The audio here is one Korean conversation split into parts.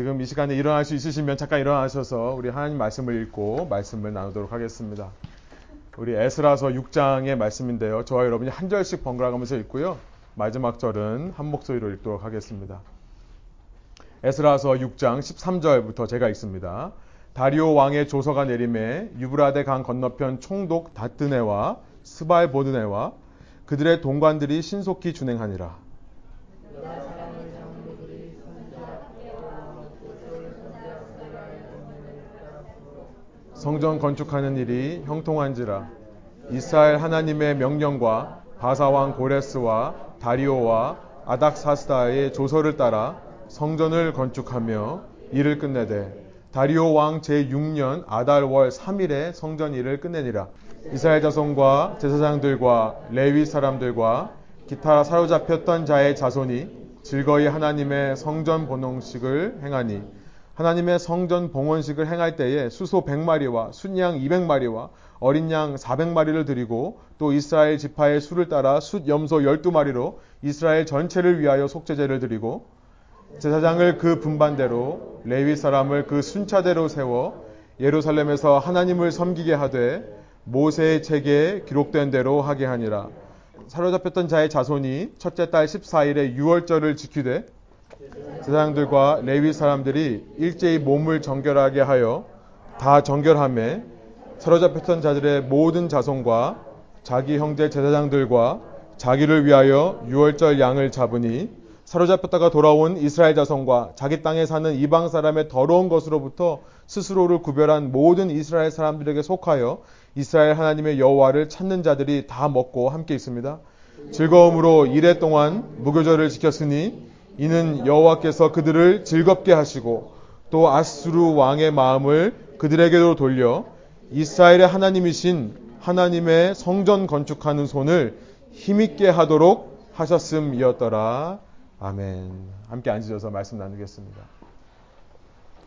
지금 이 시간에 일어날 수 있으시면 잠깐 일어나셔서 우리 하나님 말씀을 읽고 말씀을 나누도록 하겠습니다. 우리 에스라서 6장의 말씀인데요. 저와 여러분이 한 절씩 번갈아 가면서 읽고요. 마지막 절은 한 목소리로 읽도록 하겠습니다. 에스라서 6장 13절부터 제가 읽습니다. 다리오 왕의 조서가 내림에 유브라데 강 건너편 총독 다뜨네와 스발 보드네와 그들의 동관들이 신속히 준행하니라. 성전 건축하는 일이 형통한지라 이스라엘 하나님의 명령과 바사왕 고레스와 다리오와 아닥사스다의 조서를 따라 성전을 건축하며 일을 끝내되 다리오 왕 제6년 아달월 3일에 성전 일을 끝내니라. 이스라엘 자손과 제사장들과 레위 사람들과 기타 사로잡혔던 자의 자손이 즐거이 하나님의 성전 본홍식을 행하니 하나님의 성전 봉헌식을 행할 때에 수소 100마리와 순양 200마리와 어린 양 400마리를 드리고 또 이스라엘 지파의 수를 따라 숫 염소 12마리로 이스라엘 전체를 위하여 속죄제를 드리고 제사장을 그 분반대로 레위 사람을 그 순차대로 세워 예루살렘에서 하나님을 섬기게 하되 모세의 책에 기록된 대로 하게 하니라. 사로잡혔던 자의 자손이 첫째 달 14일에 유월절을 지키되 제사장들과 레위 사람들이 일제히 몸을 정결하게 하여 다 정결함에 사로잡혔던 자들의 모든 자손과 자기 형제 제사장들과 자기를 위하여 유월절 양을 잡으니 사로잡혔다가 돌아온 이스라엘 자손과 자기 땅에 사는 이방 사람의 더러운 것으로부터 스스로를 구별한 모든 이스라엘 사람들에게 속하여 이스라엘 하나님의 여호와를 찾는 자들이 다 먹고 함께 있습니다. 즐거움으로 이래 동안 무교절을 지켰으니 이는 여호와께서 그들을 즐겁게 하시고 또 아스루 왕의 마음을 그들에게로 돌려 이스라엘의 하나님이신 하나님의 성전 건축하는 손을 힘있게 하도록 하셨음이었더라. 아멘. 함께 앉으셔서 말씀 나누겠습니다.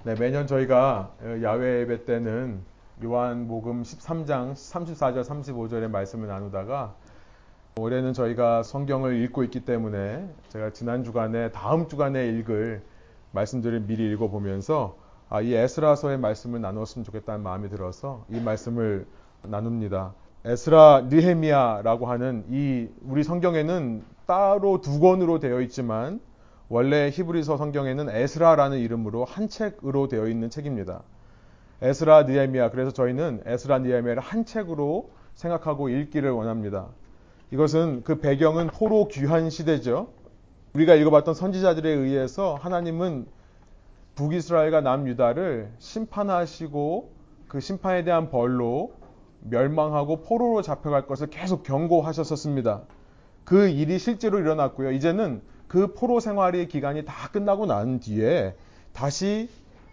네, 매년 저희가 야외 예배 때는 요한복음 13장 34절 35절의 말씀을 나누다가 올해는 저희가 성경을 읽고 있기 때문에 제가 지난 주간에 다음 주간에 읽을 말씀들을 미리 읽어보면서 아, 이 에스라서의 말씀을 나누었으면 좋겠다는 마음이 들어서 이 말씀을 나눕니다. 에스라 느헤미야라고 하는 이 우리 성경에는 따로 두 권으로 되어 있지만 원래 히브리서 성경에는 에스라라는 이름으로 한 책으로 되어 있는 책입니다. 에스라 느헤미야 그래서 저희는 에스라 느헤미야를 한 책으로 생각하고 읽기를 원합니다. 이것은 그 배경은 포로 귀환 시대죠. 우리가 읽어봤던 선지자들에 의해서 하나님은 북이스라엘과 남유다를 심판하시고 그 심판에 대한 벌로 멸망하고 포로로 잡혀갈 것을 계속 경고하셨었습니다. 그 일이 실제로 일어났고요. 이제는 그 포로 생활의 기간이 다 끝나고 난 뒤에 다시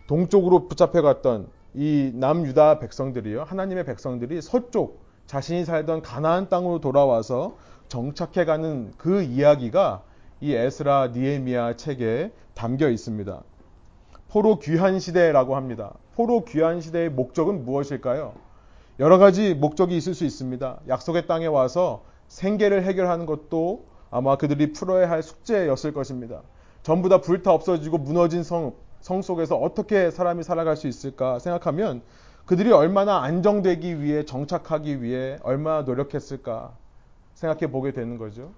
동쪽으로 붙잡혀갔던 이 남유다 백성들이요. 하나님의 백성들이 서쪽 자신이 살던 가나안 땅으로 돌아와서 정착해가는 그 이야기가 이 에스라 니에미아 책에 담겨 있습니다. 포로 귀한 시대라고 합니다. 포로 귀한 시대의 목적은 무엇일까요? 여러 가지 목적이 있을 수 있습니다. 약속의 땅에 와서 생계를 해결하는 것도 아마 그들이 풀어야 할 숙제였을 것입니다. 전부 다 불타 없어지고 무너진 성, 성 속에서 어떻게 사람이 살아갈 수 있을까 생각하면 그들이 얼마나 안정되기 위해 정착하기 위해 얼마나 노력했을까 생각해 보게 되는 거죠.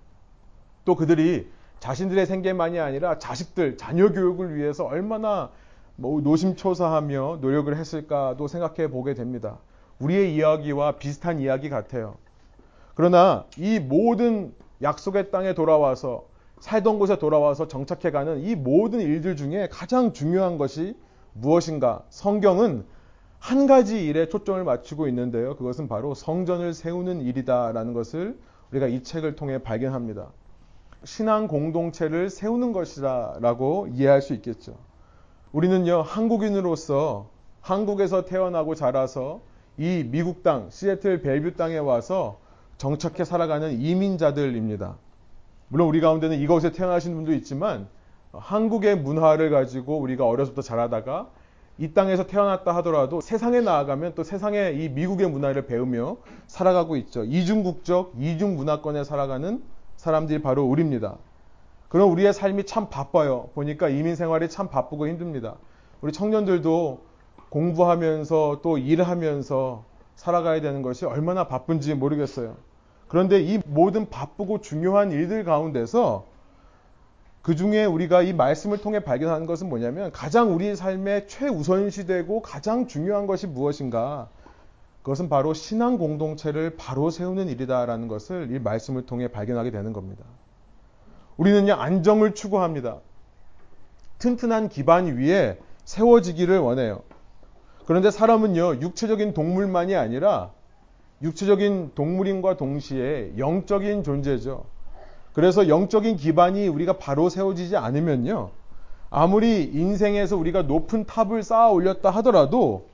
또 그들이 자신들의 생계만이 아니라 자식들, 자녀 교육을 위해서 얼마나 뭐 노심초사하며 노력을 했을까도 생각해 보게 됩니다. 우리의 이야기와 비슷한 이야기 같아요. 그러나 이 모든 약속의 땅에 돌아와서 살던 곳에 돌아와서 정착해가는 이 모든 일들 중에 가장 중요한 것이 무엇인가? 성경은 한 가지 일에 초점을 맞추고 있는데요. 그것은 바로 성전을 세우는 일이다라는 것을 우리가 이 책을 통해 발견합니다. 신앙 공동체를 세우는 것이라고 이해할 수 있겠죠. 우리는요, 한국인으로서 한국에서 태어나고 자라서 이 미국 땅, 시애틀 벨뷰 땅에 와서 정착해 살아가는 이민자들입니다. 물론 우리 가운데는 이곳에 태어나신 분도 있지만 한국의 문화를 가지고 우리가 어려서부터 자라다가 이 땅에서 태어났다 하더라도 세상에 나아가면 또 세상의 이 미국의 문화를 배우며 살아가고 있죠. 이중국적, 이중문화권에 살아가는 사람들이 바로 우리입니다. 그럼 우리의 삶이 참 바빠요. 보니까 이민 생활이 참 바쁘고 힘듭니다. 우리 청년들도 공부하면서 또 일하면서 살아가야 되는 것이 얼마나 바쁜지 모르겠어요. 그런데 이 모든 바쁘고 중요한 일들 가운데서 그 중에 우리가 이 말씀을 통해 발견하는 것은 뭐냐면 가장 우리 삶의 최우선시되고 가장 중요한 것이 무엇인가? 그것은 바로 신앙 공동체를 바로 세우는 일이다라는 것을 이 말씀을 통해 발견하게 되는 겁니다. 우리는요, 안정을 추구합니다. 튼튼한 기반 위에 세워지기를 원해요. 그런데 사람은요, 육체적인 동물만이 아니라 육체적인 동물인과 동시에 영적인 존재죠. 그래서 영적인 기반이 우리가 바로 세워지지 않으면요. 아무리 인생에서 우리가 높은 탑을 쌓아 올렸다 하더라도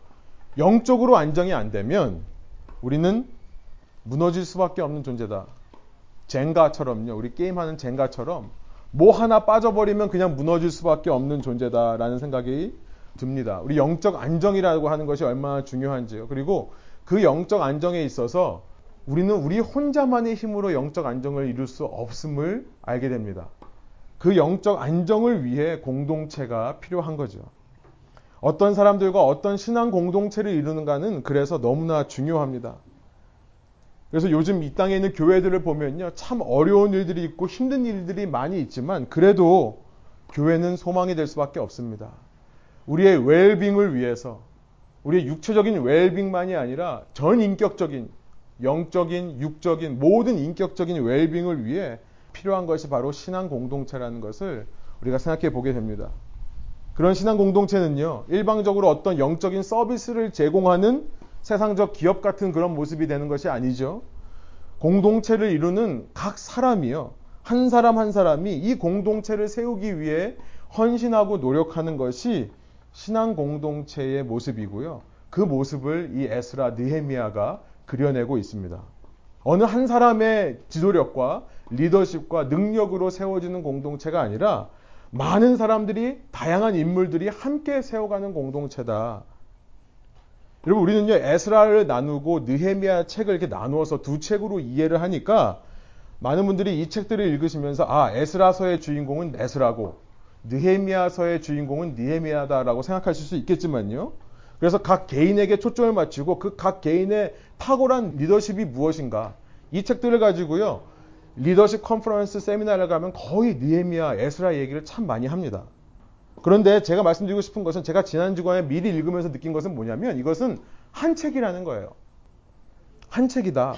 영적으로 안정이 안 되면 우리는 무너질 수밖에 없는 존재다. 젠가처럼요. 우리 게임하는 젠가처럼 뭐 하나 빠져버리면 그냥 무너질 수밖에 없는 존재다라는 생각이 듭니다. 우리 영적 안정이라고 하는 것이 얼마나 중요한지요. 그리고 그 영적 안정에 있어서 우리는 우리 혼자만의 힘으로 영적 안정을 이룰 수 없음을 알게 됩니다. 그 영적 안정을 위해 공동체가 필요한 거죠. 어떤 사람들과 어떤 신앙 공동체를 이루는가는 그래서 너무나 중요합니다. 그래서 요즘 이 땅에 있는 교회들을 보면요. 참 어려운 일들이 있고 힘든 일들이 많이 있지만 그래도 교회는 소망이 될 수밖에 없습니다. 우리의 웰빙을 위해서 우리의 육체적인 웰빙만이 아니라 전 인격적인 영적인 육적인 모든 인격적인 웰빙을 위해 필요한 것이 바로 신앙 공동체라는 것을 우리가 생각해 보게 됩니다. 그런 신앙 공동체는요, 일방적으로 어떤 영적인 서비스를 제공하는 세상적 기업 같은 그런 모습이 되는 것이 아니죠. 공동체를 이루는 각 사람이요. 한 사람 한 사람이 이 공동체를 세우기 위해 헌신하고 노력하는 것이 신앙 공동체의 모습이고요. 그 모습을 이 에스라 느헤미야가 그려내고 있습니다. 어느 한 사람의 지도력과 리더십과 능력으로 세워지는 공동체가 아니라 많은 사람들이 다양한 인물들이 함께 세워가는 공동체다. 여러분 우리는요 에스라를 나누고 느헤미야 책을 이렇게 나누어서 두 책으로 이해를 하니까 많은 분들이 이 책들을 읽으시면서 아 에스라서의 주인공은 에스라고 느헤미야서의 주인공은 느헤미야다라고 생각하실 수 있겠지만요. 그래서 각 개인에게 초점을 맞추고 그 각 개인의 탁월한 리더십이 무엇인가 이 책들을 가지고요. 리더십 컨퍼런스 세미나를 가면 거의 느헤미야, 에스라 얘기를 참 많이 합니다. 그런데 제가 말씀드리고 싶은 것은 제가 지난 주간에 미리 읽으면서 느낀 것은 뭐냐면 이것은 한 책이라는 거예요. 한 책이다.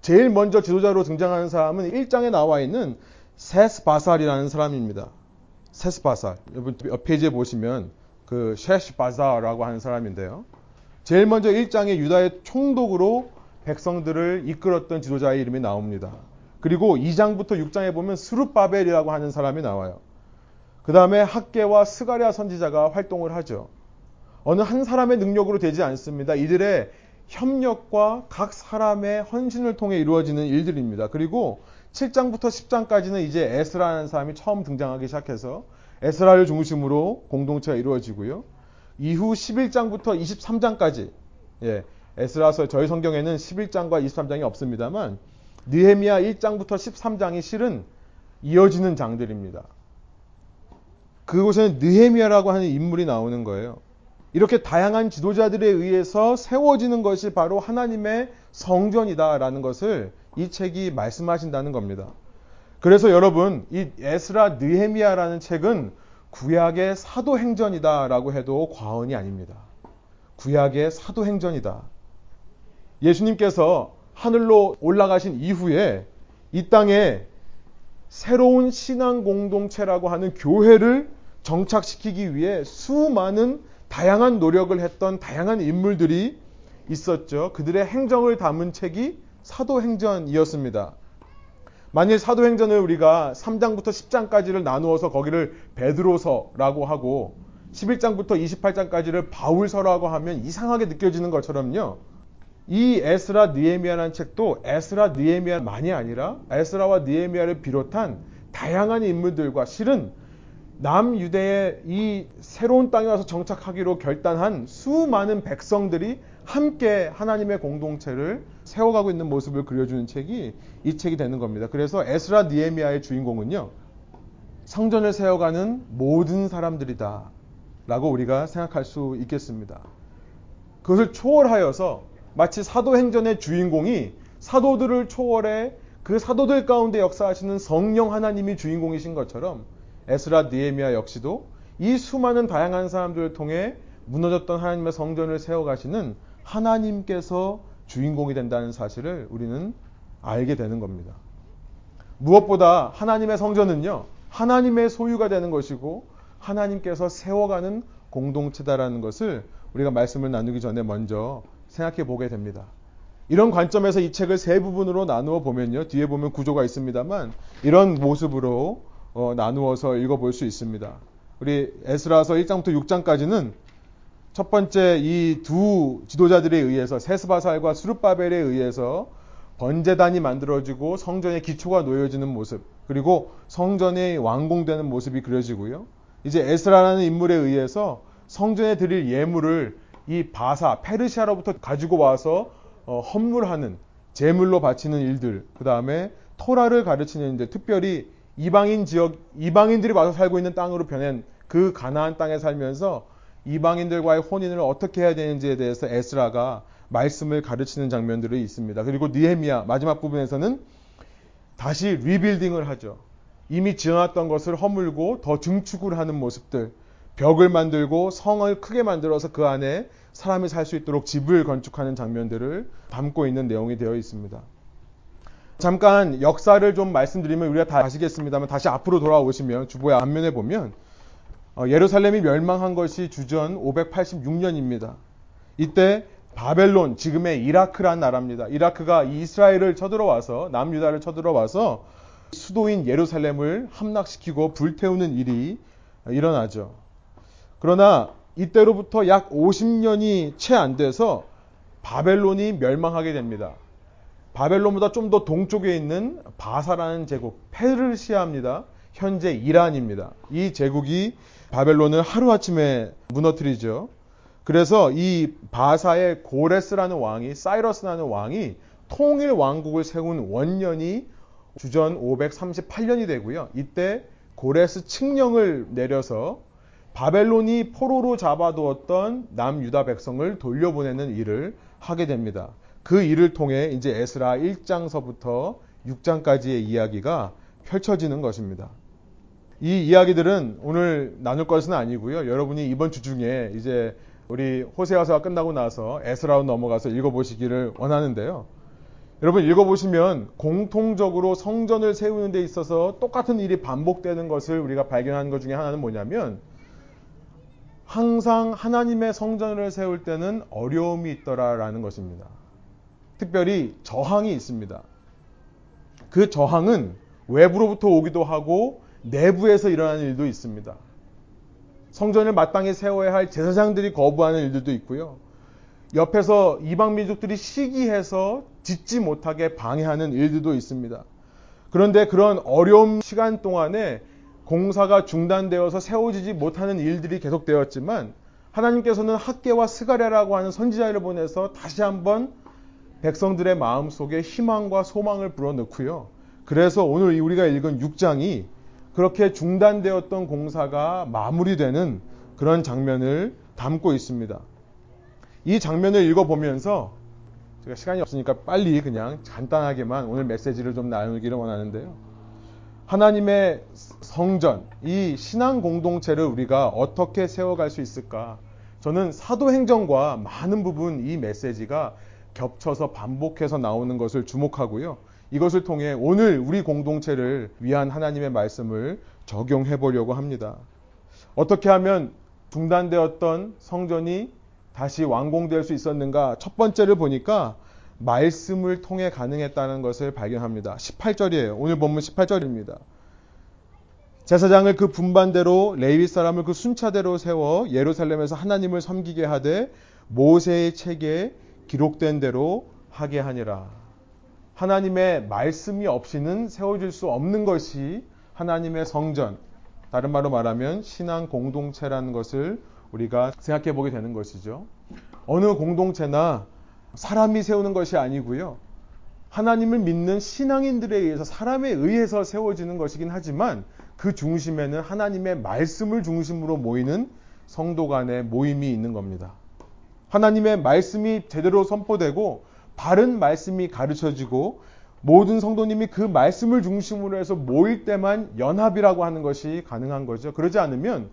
제일 먼저 지도자로 등장하는 사람은 1장에 나와 있는 세스바살이라는 사람입니다. 세스바살. 여러분 옆 페이지에 보시면 그 셰시 바사라고 하는 사람인데요. 제일 먼저 1장에 유다의 총독으로 백성들을 이끌었던 지도자의 이름이 나옵니다. 그리고 2장부터 6장에 보면 스룹바벨이라고 하는 사람이 나와요. 그 다음에 학계와 스가랴 선지자가 활동을 하죠. 어느 한 사람의 능력으로 되지 않습니다. 이들의 협력과 각 사람의 헌신을 통해 이루어지는 일들입니다. 그리고 7장부터 10장까지는 이제 에스라는 사람이 처음 등장하기 시작해서 에스라를 중심으로 공동체가 이루어지고요. 이후 11장부터 23장까지 예, 에스라서 저희 성경에는 11장과 23장이 없습니다만 느헤미야 1장부터 13장이 실은 이어지는 장들입니다. 그곳에는 느헤미야라고 하는 인물이 나오는 거예요. 이렇게 다양한 지도자들에 의해서 세워지는 것이 바로 하나님의 성전이다라는 것을 이 책이 말씀하신다는 겁니다. 그래서 여러분 이 에스라 느헤미야라는 책은 구약의 사도행전이다라고 해도 과언이 아닙니다. 구약의 사도행전이다. 예수님께서 하늘로 올라가신 이후에 이 땅에 새로운 신앙 공동체라고 하는 교회를 정착시키기 위해 수많은 다양한 노력을 했던 다양한 인물들이 있었죠. 그들의 행정을 담은 책이 사도행전이었습니다. 만일 사도행전을 우리가 3장부터 10장까지를 나누어서 거기를 베드로서라고 하고 11장부터 28장까지를 바울서라고 하면 이상하게 느껴지는 것처럼요. 이 에스라 느에미아라는 책도 에스라 느에미아만이 아니라 에스라와 느에미아를 비롯한 다양한 인물들과 실은 남유대의 이 새로운 땅에 와서 정착하기로 결단한 수많은 백성들이 함께 하나님의 공동체를 세워가고 있는 모습을 그려주는 책이 이 책이 되는 겁니다. 그래서 에스라 니에미아의 주인공은요. 성전을 세워가는 모든 사람들이다. 라고 우리가 생각할 수 있겠습니다. 그것을 초월하여서 마치 사도행전의 주인공이 사도들을 초월해 그 사도들 가운데 역사하시는 성령 하나님이 주인공이신 것처럼 에스라 니에미아 역시도 이 수많은 다양한 사람들을 통해 무너졌던 하나님의 성전을 세워가시는 하나님께서 주인공이 된다는 사실을 우리는 알게 되는 겁니다. 무엇보다 하나님의 성전은요, 하나님의 소유가 되는 것이고 하나님께서 세워가는 공동체다라는 것을 우리가 말씀을 나누기 전에 먼저 생각해 보게 됩니다. 이런 관점에서 이 책을 세 부분으로 나누어 보면요. 뒤에 보면 구조가 있습니다만 이런 모습으로 어, 나누어서 읽어볼 수 있습니다. 우리 에스라서 1장부터 6장까지는 첫 번째 이 두 지도자들에 의해서 세스바살과 수르바벨에 의해서 번제단이 만들어지고 성전의 기초가 놓여지는 모습 그리고 성전이 완공되는 모습이 그려지고요. 이제 에스라라는 인물에 의해서 성전에 드릴 예물을 이 바사 페르시아로부터 가지고 와서 어, 헌물하는 제물로 바치는 일들 그 다음에 토라를 가르치는 일들 특별히 이방인 지역 이방인들이 와서 살고 있는 땅으로 변한 그 가나안 땅에 살면서 이방인들과의 혼인을 어떻게 해야 되는지에 대해서 에스라가 말씀을 가르치는 장면들이 있습니다. 그리고 니헤미야 마지막 부분에서는 다시 리빌딩을 하죠. 이미 지어놨던 것을 허물고 더 증축을 하는 모습들, 벽을 만들고 성을 크게 만들어서 그 안에 사람이 살 수 있도록 집을 건축하는 장면들을 담고 있는 내용이 되어 있습니다. 잠깐 역사를 좀 말씀드리면 우리가 다 아시겠습니다만 다시 앞으로 돌아오시면 주보의 앞면에 보면 어, 예루살렘이 멸망한 것이 주전 586년입니다. 이때 바벨론, 지금의 이라크란 나라입니다. 이라크가 이스라엘을 쳐들어와서 남유다를 쳐들어와서 수도인 예루살렘을 함락시키고 불태우는 일이 일어나죠. 그러나 이때로부터 약 50년이 채 안 돼서 바벨론이 멸망하게 됩니다. 바벨론보다 좀 더 동쪽에 있는 바사라는 제국, 페르시아입니다. 현재 이란입니다. 이 제국이 바벨론을 하루아침에 무너뜨리죠. 그래서 이 바사의 고레스라는 왕이 사이러스라는 왕이 통일 왕국을 세운 원년이 주전 538년이 되고요. 이때 고레스 칙령을 내려서 바벨론이 포로로 잡아두었던 남유다 백성을 돌려보내는 일을 하게 됩니다. 그 일을 통해 이제 에스라 1장서부터 6장까지의 이야기가 펼쳐지는 것입니다. 이 이야기들은 오늘 나눌 것은 아니고요. 여러분이 이번 주 중에 이제 우리 호세아서가 끝나고 나서 에스라로 넘어가서 읽어보시기를 원하는데요. 여러분 읽어보시면 공통적으로 성전을 세우는 데 있어서 똑같은 일이 반복되는 것을 우리가 발견하는 것 중에 하나는 뭐냐면 항상 하나님의 성전을 세울 때는 어려움이 있더라라는 것입니다. 특별히 저항이 있습니다. 그 저항은 외부로부터 오기도 하고 내부에서 일어나는 일도 있습니다. 성전을 마땅히 세워야 할 제사장들이 거부하는 일들도 있고요. 옆에서 이방 민족들이 시기해서 짓지 못하게 방해하는 일들도 있습니다. 그런데 그런 어려운 시간 동안에 공사가 중단되어서 세워지지 못하는 일들이 계속되었지만 하나님께서는 학계와 스가랴라고 하는 선지자를 보내서 다시 한번 백성들의 마음 속에 희망과 소망을 불어넣고요. 그래서 오늘 우리가 읽은 6장이 그렇게 중단되었던 공사가 마무리되는 그런 장면을 담고 있습니다. 이 장면을 읽어보면서 제가 시간이 없으니까 빨리 그냥 간단하게만 오늘 메시지를 좀 나누기를 원하는데요. 하나님의 성전, 이 신앙 공동체를 우리가 어떻게 세워갈 수 있을까? 저는 사도행전과 많은 부분 이 메시지가 겹쳐서 반복해서 나오는 것을 주목하고요. 이것을 통해 오늘 우리 공동체를 위한 하나님의 말씀을 적용해 보려고 합니다. 어떻게 하면 중단되었던 성전이 다시 완공될 수 있었는가? 첫 번째를 보니까 말씀을 통해 가능했다는 것을 발견합니다. 18절이에요. 오늘 본문 18절입니다. 제사장을 그 분반대로 레위 사람을 그 순차대로 세워 예루살렘에서 하나님을 섬기게 하되 모세의 책에 기록된 대로 하게 하니라. 하나님의 말씀이 없이는 세워질 수 없는 것이 하나님의 성전, 다른 말로 말하면 신앙 공동체라는 것을 우리가 생각해 보게 되는 것이죠. 어느 공동체나 사람이 세우는 것이 아니고요. 하나님을 믿는 신앙인들에 의해서 사람에 의해서 세워지는 것이긴 하지만 그 중심에는 하나님의 말씀을 중심으로 모이는 성도 간의 모임이 있는 겁니다. 하나님의 말씀이 제대로 선포되고 바른 말씀이 가르쳐지고 모든 성도님이 그 말씀을 중심으로 해서 모일 때만 연합이라고 하는 것이 가능한 거죠. 그러지 않으면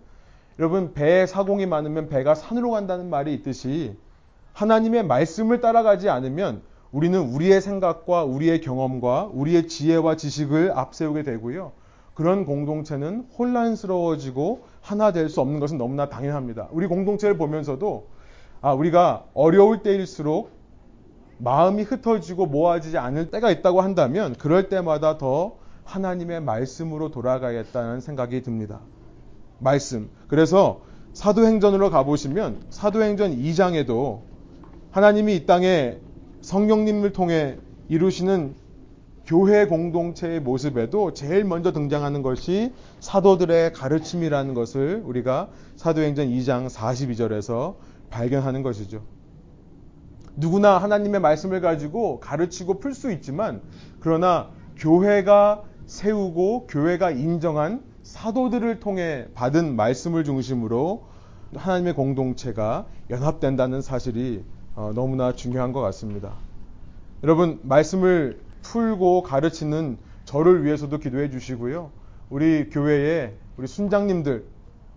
여러분 배에 사공이 많으면 배가 산으로 간다는 말이 있듯이 하나님의 말씀을 따라가지 않으면 우리는 우리의 생각과 우리의 경험과 우리의 지혜와 지식을 앞세우게 되고요. 그런 공동체는 혼란스러워지고 하나 될 수 없는 것은 너무나 당연합니다. 우리 공동체를 보면서도 아, 우리가 어려울 때일수록 마음이 흩어지고 모아지지 않을 때가 있다고 한다면 그럴 때마다 더 하나님의 말씀으로 돌아가겠다는 생각이 듭니다. 말씀. 그래서 사도행전으로 가보시면 사도행전 2장에도 하나님이 이 땅에 성령님을 통해 이루시는 교회 공동체의 모습에도 제일 먼저 등장하는 것이 사도들의 가르침이라는 것을 우리가 사도행전 2장 42절에서 발견하는 것이죠. 누구나 하나님의 말씀을 가지고 가르치고 풀 수 있지만 그러나 교회가 세우고 교회가 인정한 사도들을 통해 받은 말씀을 중심으로 하나님의 공동체가 연합된다는 사실이 어, 너무나 중요한 것 같습니다. 여러분 말씀을 풀고 가르치는 저를 위해서도 기도해 주시고요. 우리 교회에 우리 순장님들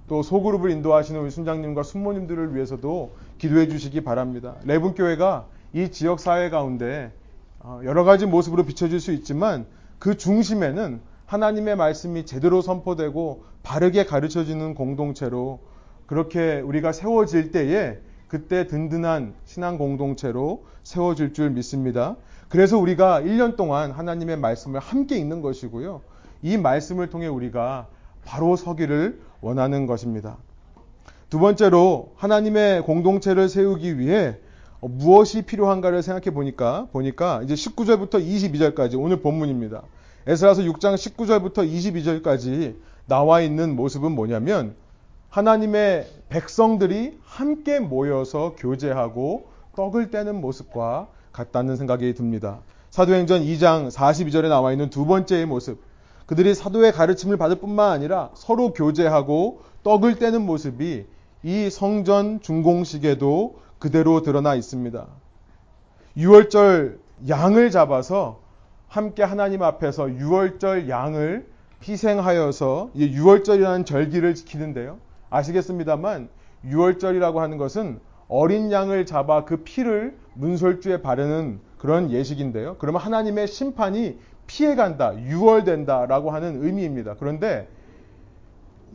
또 소그룹을 인도하시는 우리 순장님과 순모님들을 위해서도 기도해 주시기 바랍니다. 레분 교회가 이 지역 사회 가운데 어, 여러 가지 모습으로 비춰질 수 있지만 그 중심에는 하나님의 말씀이 제대로 선포되고 바르게 가르쳐지는 공동체로 그렇게 우리가 세워질 때에 그때 든든한 신앙 공동체로 세워질 줄 믿습니다. 그래서 우리가 1년 동안 하나님의 말씀을 함께 읽는 것이고요. 이 말씀을 통해 우리가 바로 서기를 원하는 것입니다. 두 번째로 하나님의 공동체를 세우기 위해 무엇이 필요한가를 생각해 보니까 보니까 이제 19절부터 22절까지 오늘 본문입니다. 에스라서 6장 19절부터 22절까지 나와 있는 모습은 뭐냐면 하나님의 백성들이 함께 모여서 교제하고 떡을 떼는 모습과 같다는 생각이 듭니다. 사도행전 2장 42절에 나와 있는 두 번째의 모습. 그들이 사도의 가르침을 받을 뿐만 아니라 서로 교제하고 떡을 떼는 모습이 이 성전 중공식에도 그대로 드러나 있습니다. 6월절 양을 잡아서 함께 하나님 앞에서 6월절 양을 희생하여서 6월절이라는 절기를 지키는데요. 아시겠습니다만 6월절이라고 하는 것은 어린 양을 잡아 그 피를 문설주에 바르는 그런 예식인데요. 그러면 하나님의 심판이 피해간다, 유월된다라고 하는 의미입니다. 그런데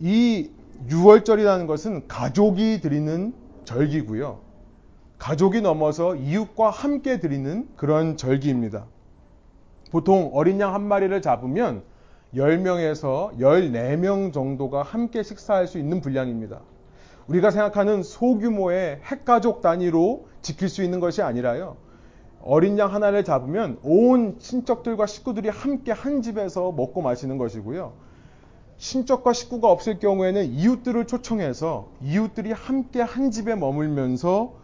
이 유월절이라는 것은 가족이 드리는 절기고요. 가족이 넘어서 이웃과 함께 드리는 그런 절기입니다. 보통 어린 양 한 마리를 잡으면 10명에서 14명 정도가 함께 식사할 수 있는 분량입니다. 우리가 생각하는 소규모의 핵가족 단위로 지킬 수 있는 것이 아니라요. 어린 양 하나를 잡으면 온 친척들과 식구들이 함께 한 집에서 먹고 마시는 것이고요. 친척과 식구가 없을 경우에는 이웃들을 초청해서 이웃들이 함께 한 집에 머물면서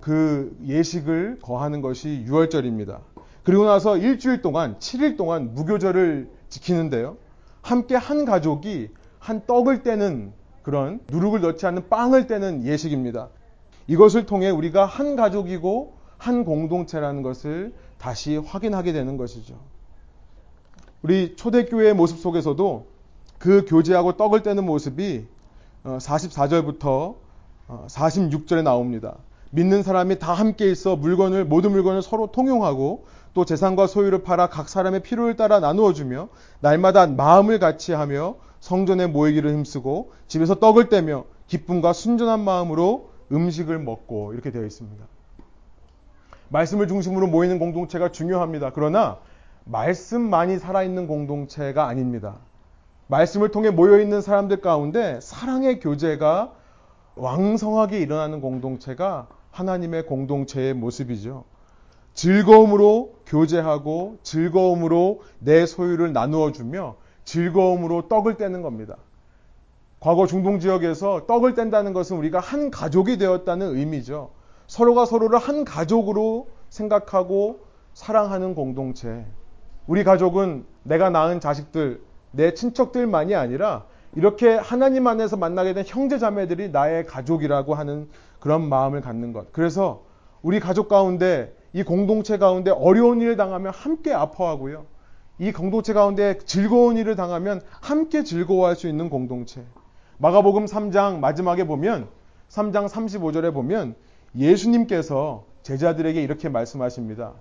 그 예식을 거하는 것이 유월절입니다. 그리고 나서 일주일 동안, 7일 동안 무교절을 지키는데요. 함께 한 가족이 한 떡을 떼는 그런 누룩을 넣지 않는 빵을 떼는 예식입니다. 이것을 통해 우리가 한 가족이고 한 공동체라는 것을 다시 확인하게 되는 것이죠. 우리 초대교회의 모습 속에서도 그 교제하고 떡을 떼는 모습이 44절부터 어, 46절에 어, 나옵니다. 믿는 사람이 다 함께 있어 물건을 모든 물건을 서로 통용하고 또 재산과 소유를 팔아 각 사람의 필요를 따라 나누어 주며 날마다 마음을 같이 하며 성전에 모이기를 힘쓰고 집에서 떡을 떼며 기쁨과 순전한 마음으로 음식을 먹고 이렇게 되어 있습니다. 말씀을 중심으로 모이는 공동체가 중요합니다. 그러나 말씀만이 살아있는 공동체가 아닙니다. 말씀을 통해 모여있는 사람들 가운데 사랑의 교제가 왕성하게 일어나는 공동체가 하나님의 공동체의 모습이죠. 즐거움으로 교제하고 즐거움으로 내 소유를 나누어 주며 즐거움으로 떡을 떼는 겁니다. 과거 중동 지역에서 떡을 뗀다는 것은 우리가 한 가족이 되었다는 의미죠. 서로가 서로를 한 가족으로 생각하고 사랑하는 공동체. 우리 가족은 내가 낳은 자식들, 내 친척들만이 아니라 이렇게 하나님 안에서 만나게 된 형제 자매들이 나의 가족이라고 하는 그런 마음을 갖는 것. 그래서 우리 가족 가운데 이 공동체 가운데 어려운 일을 당하면 함께 아파하고요. 이 공동체 가운데 즐거운 일을 당하면 함께 즐거워할 수 있는 공동체. 마가복음 3장 마지막에 보면 3장 35절에 보면 예수님께서 제자들에게 이렇게 말씀하십니다.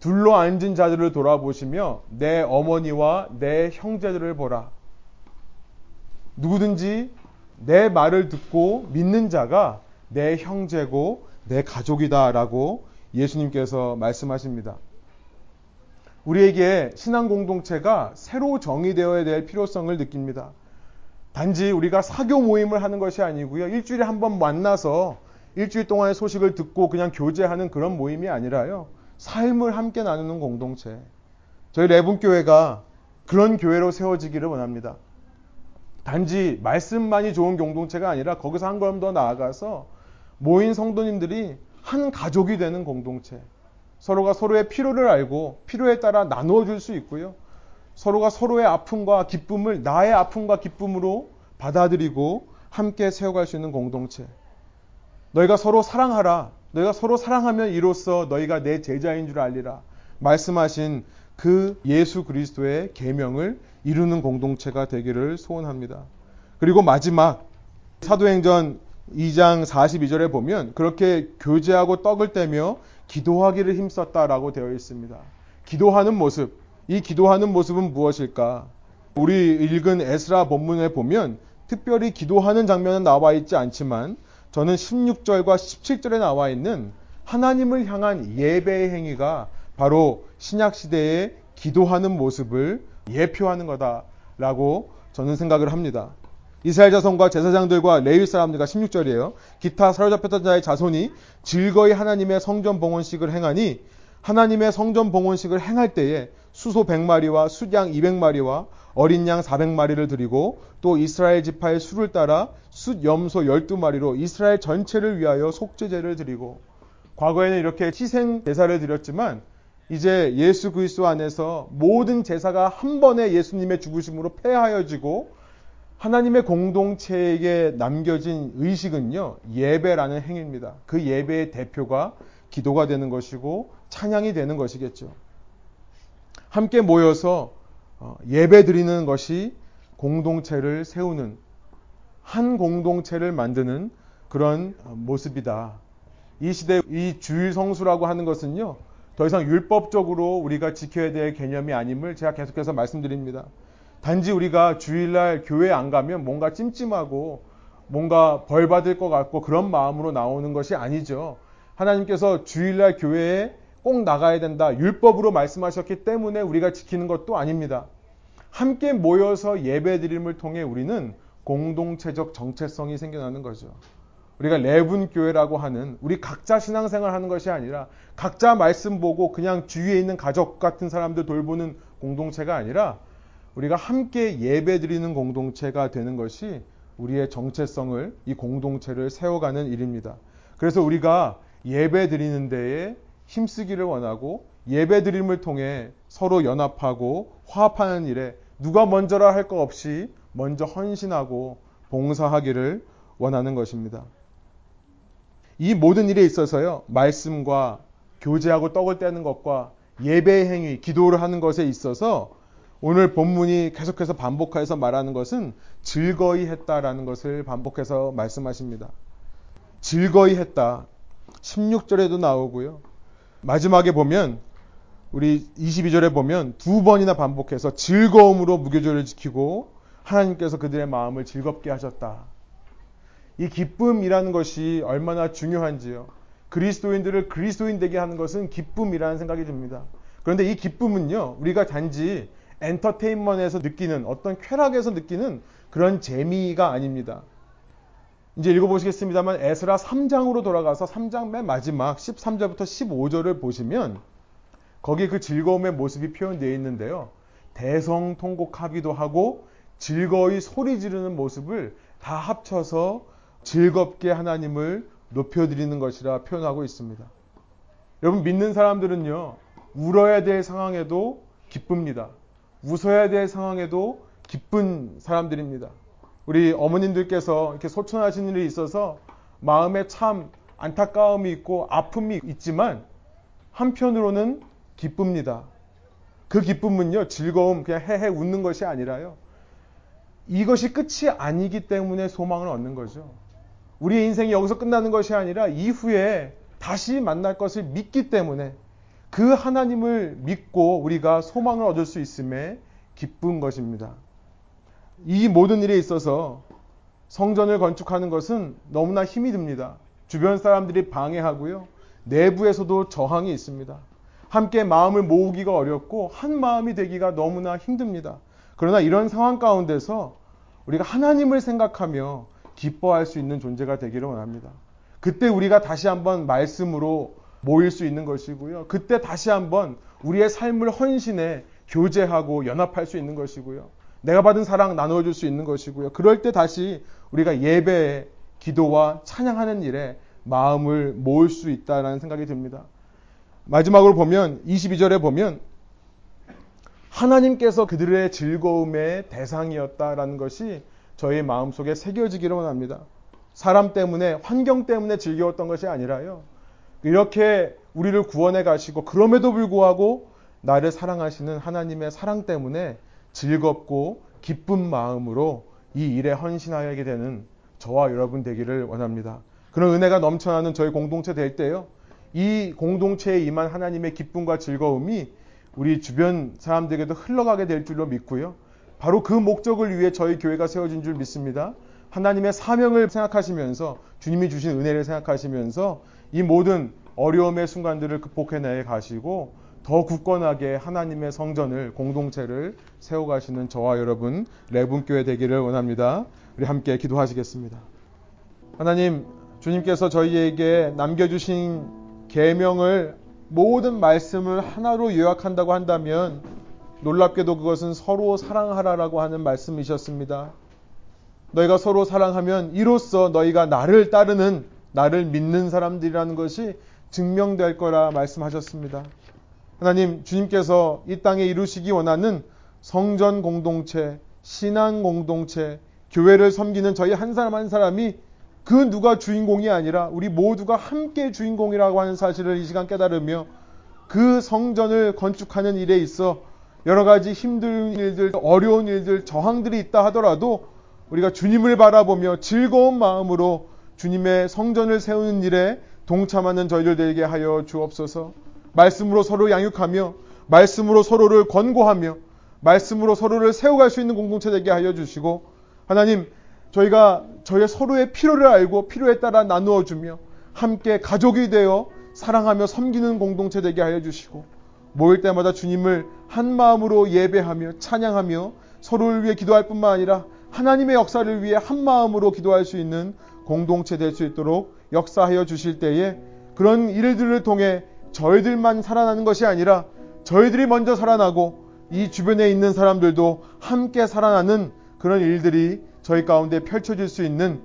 둘러 앉은 자들을 돌아보시며 내 어머니와 내 형제들을 보라. 누구든지 내 말을 듣고 믿는 자가 내 형제고 내 가족이다라고 예수님께서 말씀하십니다. 우리에게 신앙 공동체가 새로 정의되어야 될 필요성을 느낍니다. 단지 우리가 사교 모임을 하는 것이 아니고요. 일주일에 한 번 만나서 일주일 동안의 소식을 듣고 그냥 교제하는 그런 모임이 아니라요. 삶을 함께 나누는 공동체. 저희 레분교회가 그런 교회로 세워지기를 원합니다. 단지 말씀만이 좋은 공동체가 아니라 거기서 한 걸음 더 나아가서 모인 성도님들이 한 가족이 되는 공동체. 서로가 서로의 필요를 알고 필요에 따라 나누어 줄 수 있고요. 서로가 서로의 아픔과 기쁨을 나의 아픔과 기쁨으로 받아들이고 함께 세워갈 수 있는 공동체. 너희가 서로 사랑하라. 너희가 서로 사랑하면 이로써 너희가 내 제자인 줄 알리라. 말씀하신 그 예수 그리스도의 계명을 이루는 공동체가 되기를 소원합니다. 그리고 마지막 사도행전 2장 42절에 보면 그렇게 교제하고 떡을 떼며 기도하기를 힘썼다라고 되어 있습니다. 기도하는 모습, 이 기도하는 모습은 무엇일까? 우리 읽은 에스라 본문에 보면 특별히 기도하는 장면은 나와 있지 않지만 저는 16절과 17절에 나와 있는 하나님을 향한 예배의 행위가 바로 신약 시대의 기도하는 모습을 예표하는 거다라고 저는 생각을 합니다. 이스라엘 자손과 제사장들과 레위 사람들과 16절이에요. 기타 사로잡혔던 자의 자손이 즐거이 하나님의 성전 봉헌식을 행하니 하나님의 성전 봉헌식을 행할 때에 수소 100마리와 숫양 200마리와 어린 양 400마리를 드리고 또 이스라엘 지파의 수를 따라 숫 염소 12마리로 이스라엘 전체를 위하여 속죄제를 드리고 과거에는 이렇게 희생 제사를 드렸지만 이제 예수 그리스도 안에서 모든 제사가 한 번에 예수님의 죽으심으로 폐하여지고 하나님의 공동체에게 남겨진 의식은요, 예배라는 행위입니다. 그 예배의 대표가 기도가 되는 것이고 찬양이 되는 것이겠죠. 함께 모여서 어, 예배 드리는 것이 공동체를 세우는 한 공동체를 만드는 그런 모습이다. 이 시대 이 주일 성수라고 하는 것은요. 더 이상 율법적으로 우리가 지켜야 될 개념이 아님을 제가 계속해서 말씀드립니다. 단지 우리가 주일날 교회 안 가면 뭔가 찜찜하고 뭔가 벌 받을 것 같고 그런 마음으로 나오는 것이 아니죠. 하나님께서 주일날 교회에 꼭 나가야 된다. 율법으로 말씀하셨기 때문에 우리가 지키는 것도 아닙니다. 함께 모여서 예배 드림을 통해 우리는 공동체적 정체성이 생겨나는 거죠. 우리가 레분 교회라고 하는 우리 각자 신앙생활 하는 것이 아니라 각자 말씀 보고 그냥 주위에 있는 가족 같은 사람들 돌보는 공동체가 아니라 우리가 함께 예배 드리는 공동체가 되는 것이 우리의 정체성을 이 공동체를 세워가는 일입니다. 그래서 우리가 예배 드리는 데에 힘쓰기를 원하고 예배 드림을 통해 서로 연합하고 화합하는 일에 누가 먼저라 할 것 없이 먼저 헌신하고 봉사하기를 원하는 것입니다. 이 모든 일에 있어서요, 말씀과 교제하고 떡을 떼는 것과 예배 행위, 기도를 하는 것에 있어서 오늘 본문이 계속해서 반복해서 말하는 것은 즐거이 했다라는 것을 반복해서 말씀하십니다. 즐거이 했다. 16절에도 나오고요. 마지막에 보면 우리 22절에 보면 두 번이나 반복해서 즐거움으로 무교절을 지키고 하나님께서 그들의 마음을 즐겁게 하셨다. 이 기쁨이라는 것이 얼마나 중요한지요. 그리스도인들을 그리스도인 되게 하는 것은 기쁨이라는 생각이 듭니다. 그런데 이 기쁨은요, 우리가 단지 엔터테인먼트에서 느끼는 어떤 쾌락에서 느끼는 그런 재미가 아닙니다. 이제 읽어보시겠습니다만 에스라 3장으로 돌아가서 3장 맨 마지막 13절부터 15절을 보시면 거기 그 즐거움의 모습이 표현되어 있는데요. 대성통곡하기도 하고 즐거이 소리 지르는 모습을 다 합쳐서 즐겁게 하나님을 높여드리는 것이라 표현하고 있습니다. 여러분 믿는 사람들은요 울어야 될 상황에도 기쁩니다. 웃어야 될 상황에도 기쁜 사람들입니다. 우리 어머님들께서 이렇게 소천하신 일이 있어서 마음에 참 안타까움이 있고 아픔이 있지만 한편으로는 기쁩니다. 그 기쁨은요, 즐거움, 그냥 헤헤 웃는 것이 아니라요. 이것이 끝이 아니기 때문에 소망을 얻는 거죠. 우리의 인생이 여기서 끝나는 것이 아니라 이후에 다시 만날 것을 믿기 때문에 그 하나님을 믿고 우리가 소망을 얻을 수 있음에 기쁜 것입니다. 이 모든 일에 있어서 성전을 건축하는 것은 너무나 힘이 듭니다. 주변 사람들이 방해하고요. 내부에서도 저항이 있습니다. 함께 마음을 모으기가 어렵고 한 마음이 되기가 너무나 힘듭니다. 그러나 이런 상황 가운데서 우리가 하나님을 생각하며 기뻐할 수 있는 존재가 되기를 원합니다. 그때 우리가 다시 한번 말씀으로 모일 수 있는 것이고요. 그때 다시 한번 우리의 삶을 헌신해 교제하고 연합할 수 있는 것이고요. 내가 받은 사랑 나누어줄 수 있는 것이고요. 그럴 때 다시 우리가 예배에 기도와 찬양하는 일에 마음을 모을 수 있다라는 생각이 듭니다. 마지막으로 보면 22절에 보면 하나님께서 그들의 즐거움의 대상이었다라는 것이 저희 마음속에 새겨지기를 원합니다. 사람 때문에 환경 때문에 즐거웠던 것이 아니라요. 이렇게 우리를 구원해 가시고 그럼에도 불구하고 나를 사랑하시는 하나님의 사랑 때문에 즐겁고 기쁜 마음으로 이 일에 헌신하게 되는 저와 여러분 되기를 원합니다. 그런 은혜가 넘쳐나는 저희 공동체 될 때요. 이 공동체에 임한 하나님의 기쁨과 즐거움이 우리 주변 사람들에게도 흘러가게 될 줄로 믿고요. 바로 그 목적을 위해 저희 교회가 세워진 줄 믿습니다. 하나님의 사명을 생각하시면서 주님이 주신 은혜를 생각하시면서 이 모든 어려움의 순간들을 극복해내 가시고 더 굳건하게 하나님의 성전을 공동체를 세워가시는 저와 여러분 레분교회 되기를 원합니다. 우리 함께 기도하시겠습니다. 하나님 주님께서 저희에게 남겨주신 계명을 모든 말씀을 하나로 요약한다고 한다면 놀랍게도 그것은 서로 사랑하라라고 하는 말씀이셨습니다. 너희가 서로 사랑하면 이로써 너희가 나를 따르는 나를 믿는 사람들이라는 것이 증명될 거라 말씀하셨습니다. 하나님 주님께서 이 땅에 이루시기 원하는 성전 공동체, 신앙 공동체, 교회를 섬기는 저희 한 사람 한 사람이 그 누가 주인공이 아니라 우리 모두가 함께 주인공이라고 하는 사실을 이 시간 깨달으며 그 성전을 건축하는 일에 있어 여러 가지 힘든 일들, 어려운 일들, 저항들이 있다 하더라도 우리가 주님을 바라보며 즐거운 마음으로 주님의 성전을 세우는 일에 동참하는 저희들 되게 하여 주옵소서. 말씀으로 서로 양육하며 말씀으로 서로를 권고하며 말씀으로 서로를 세워갈 수 있는 공동체 되게 하여 주시고 하나님 저희가 저희의 서로의 필요를 알고 필요에 따라 나누어 주며 함께 가족이 되어 사랑하며 섬기는 공동체 되게 하여 주시고 모일 때마다 주님을 한 마음으로 예배하며 찬양하며 서로를 위해 기도할 뿐만 아니라 하나님의 역사를 위해 한 마음으로 기도할 수 있는 공동체 될 수 있도록 역사하여 주실 때에 그런 일들을 통해 저희들만 살아나는 것이 아니라 저희들이 먼저 살아나고 이 주변에 있는 사람들도 함께 살아나는 그런 일들이 저희 가운데 펼쳐질 수 있는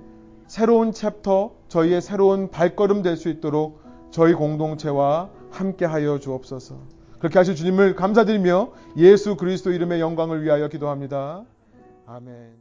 새로운 챕터, 저희의 새로운 발걸음 될 수 있도록 저희 공동체와 함께 하여 주옵소서. 그렇게 하실 주님을 감사드리며 예수 그리스도 이름의 영광을 위하여 기도합니다. 아멘.